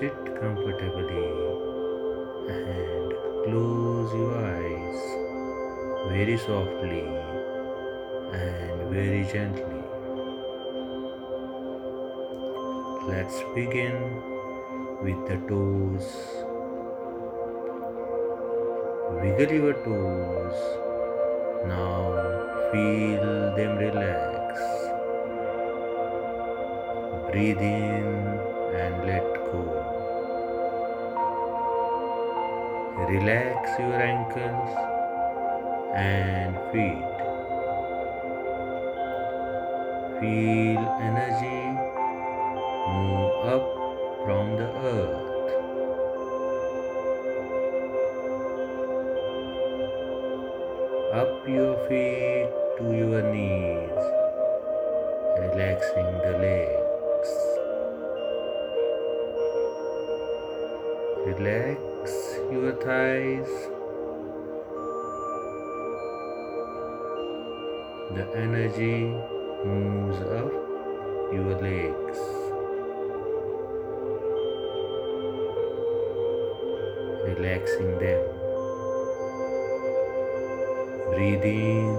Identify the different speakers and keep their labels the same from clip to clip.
Speaker 1: sit comfortably and close your eyes very softly and very gently. Let's begin with the toes. Wiggle your toes. Now feel them relax. Breathe in and let Relax your ankles and feet. Feel energy move up from the earth. Up your feet to your knees, relaxing the legs. Relax your thighs. The energy moves up your legs. Relaxing them. Breathe in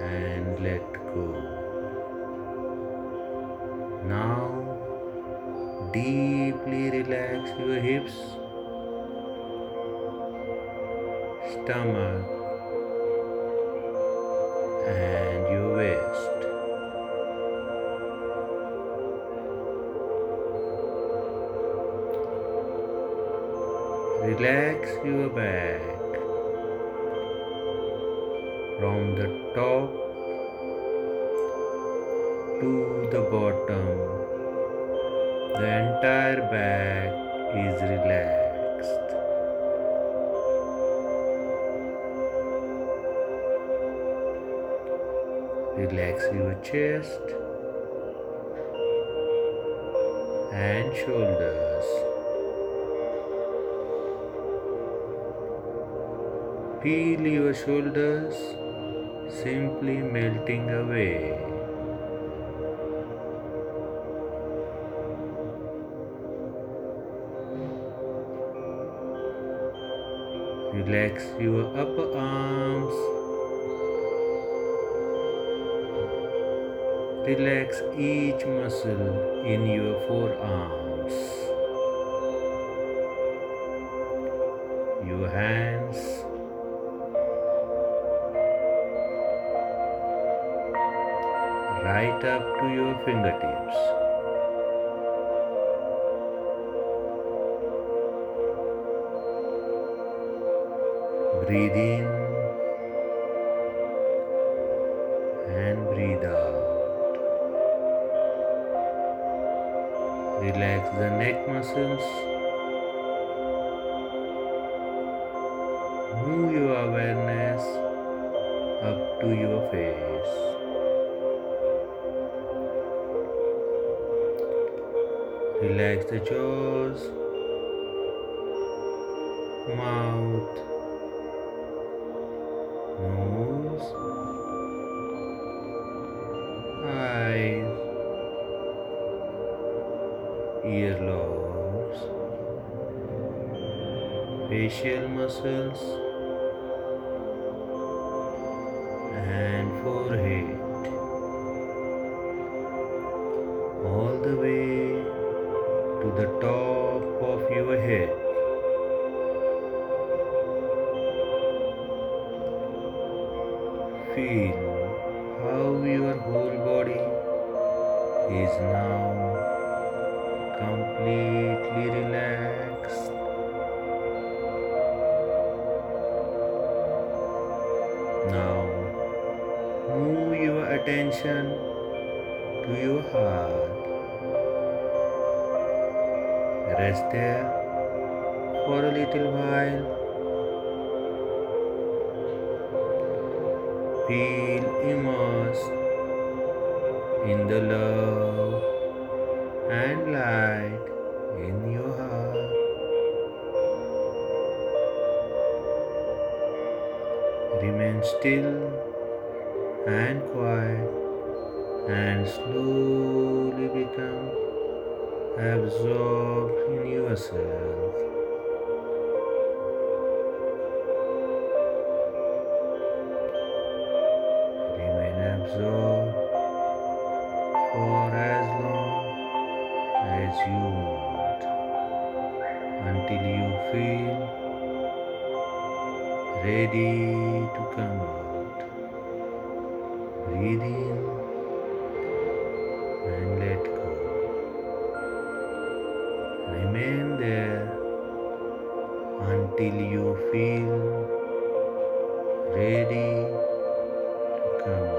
Speaker 1: and let go. Deeply relax your hips, stomach, and your waist. Relax your back from the top to the bottom. The entire back is relaxed. Relax your chest and shoulders. Feel your shoulders simply melting away. Relax your upper arms. Relax each muscle in your forearms. Your hands. Right up to your fingertips. Breathe in and breathe out. Relax the neck muscles. Move your awareness up to your face. Relax the jaws, mouth, nose, eyes, earlobes, facial muscles, and forehead. All the way to the top of your head. Feel how your whole body is now completely relaxed. Now move your attention to your heart. Rest there for a little while. Feel immersed in the love and light in your heart. Remain still and quiet and slowly become absorbed in yourself. Remain for as long as you want until you feel ready to come out. Breathe in and let go. Remain there until you feel ready to come out.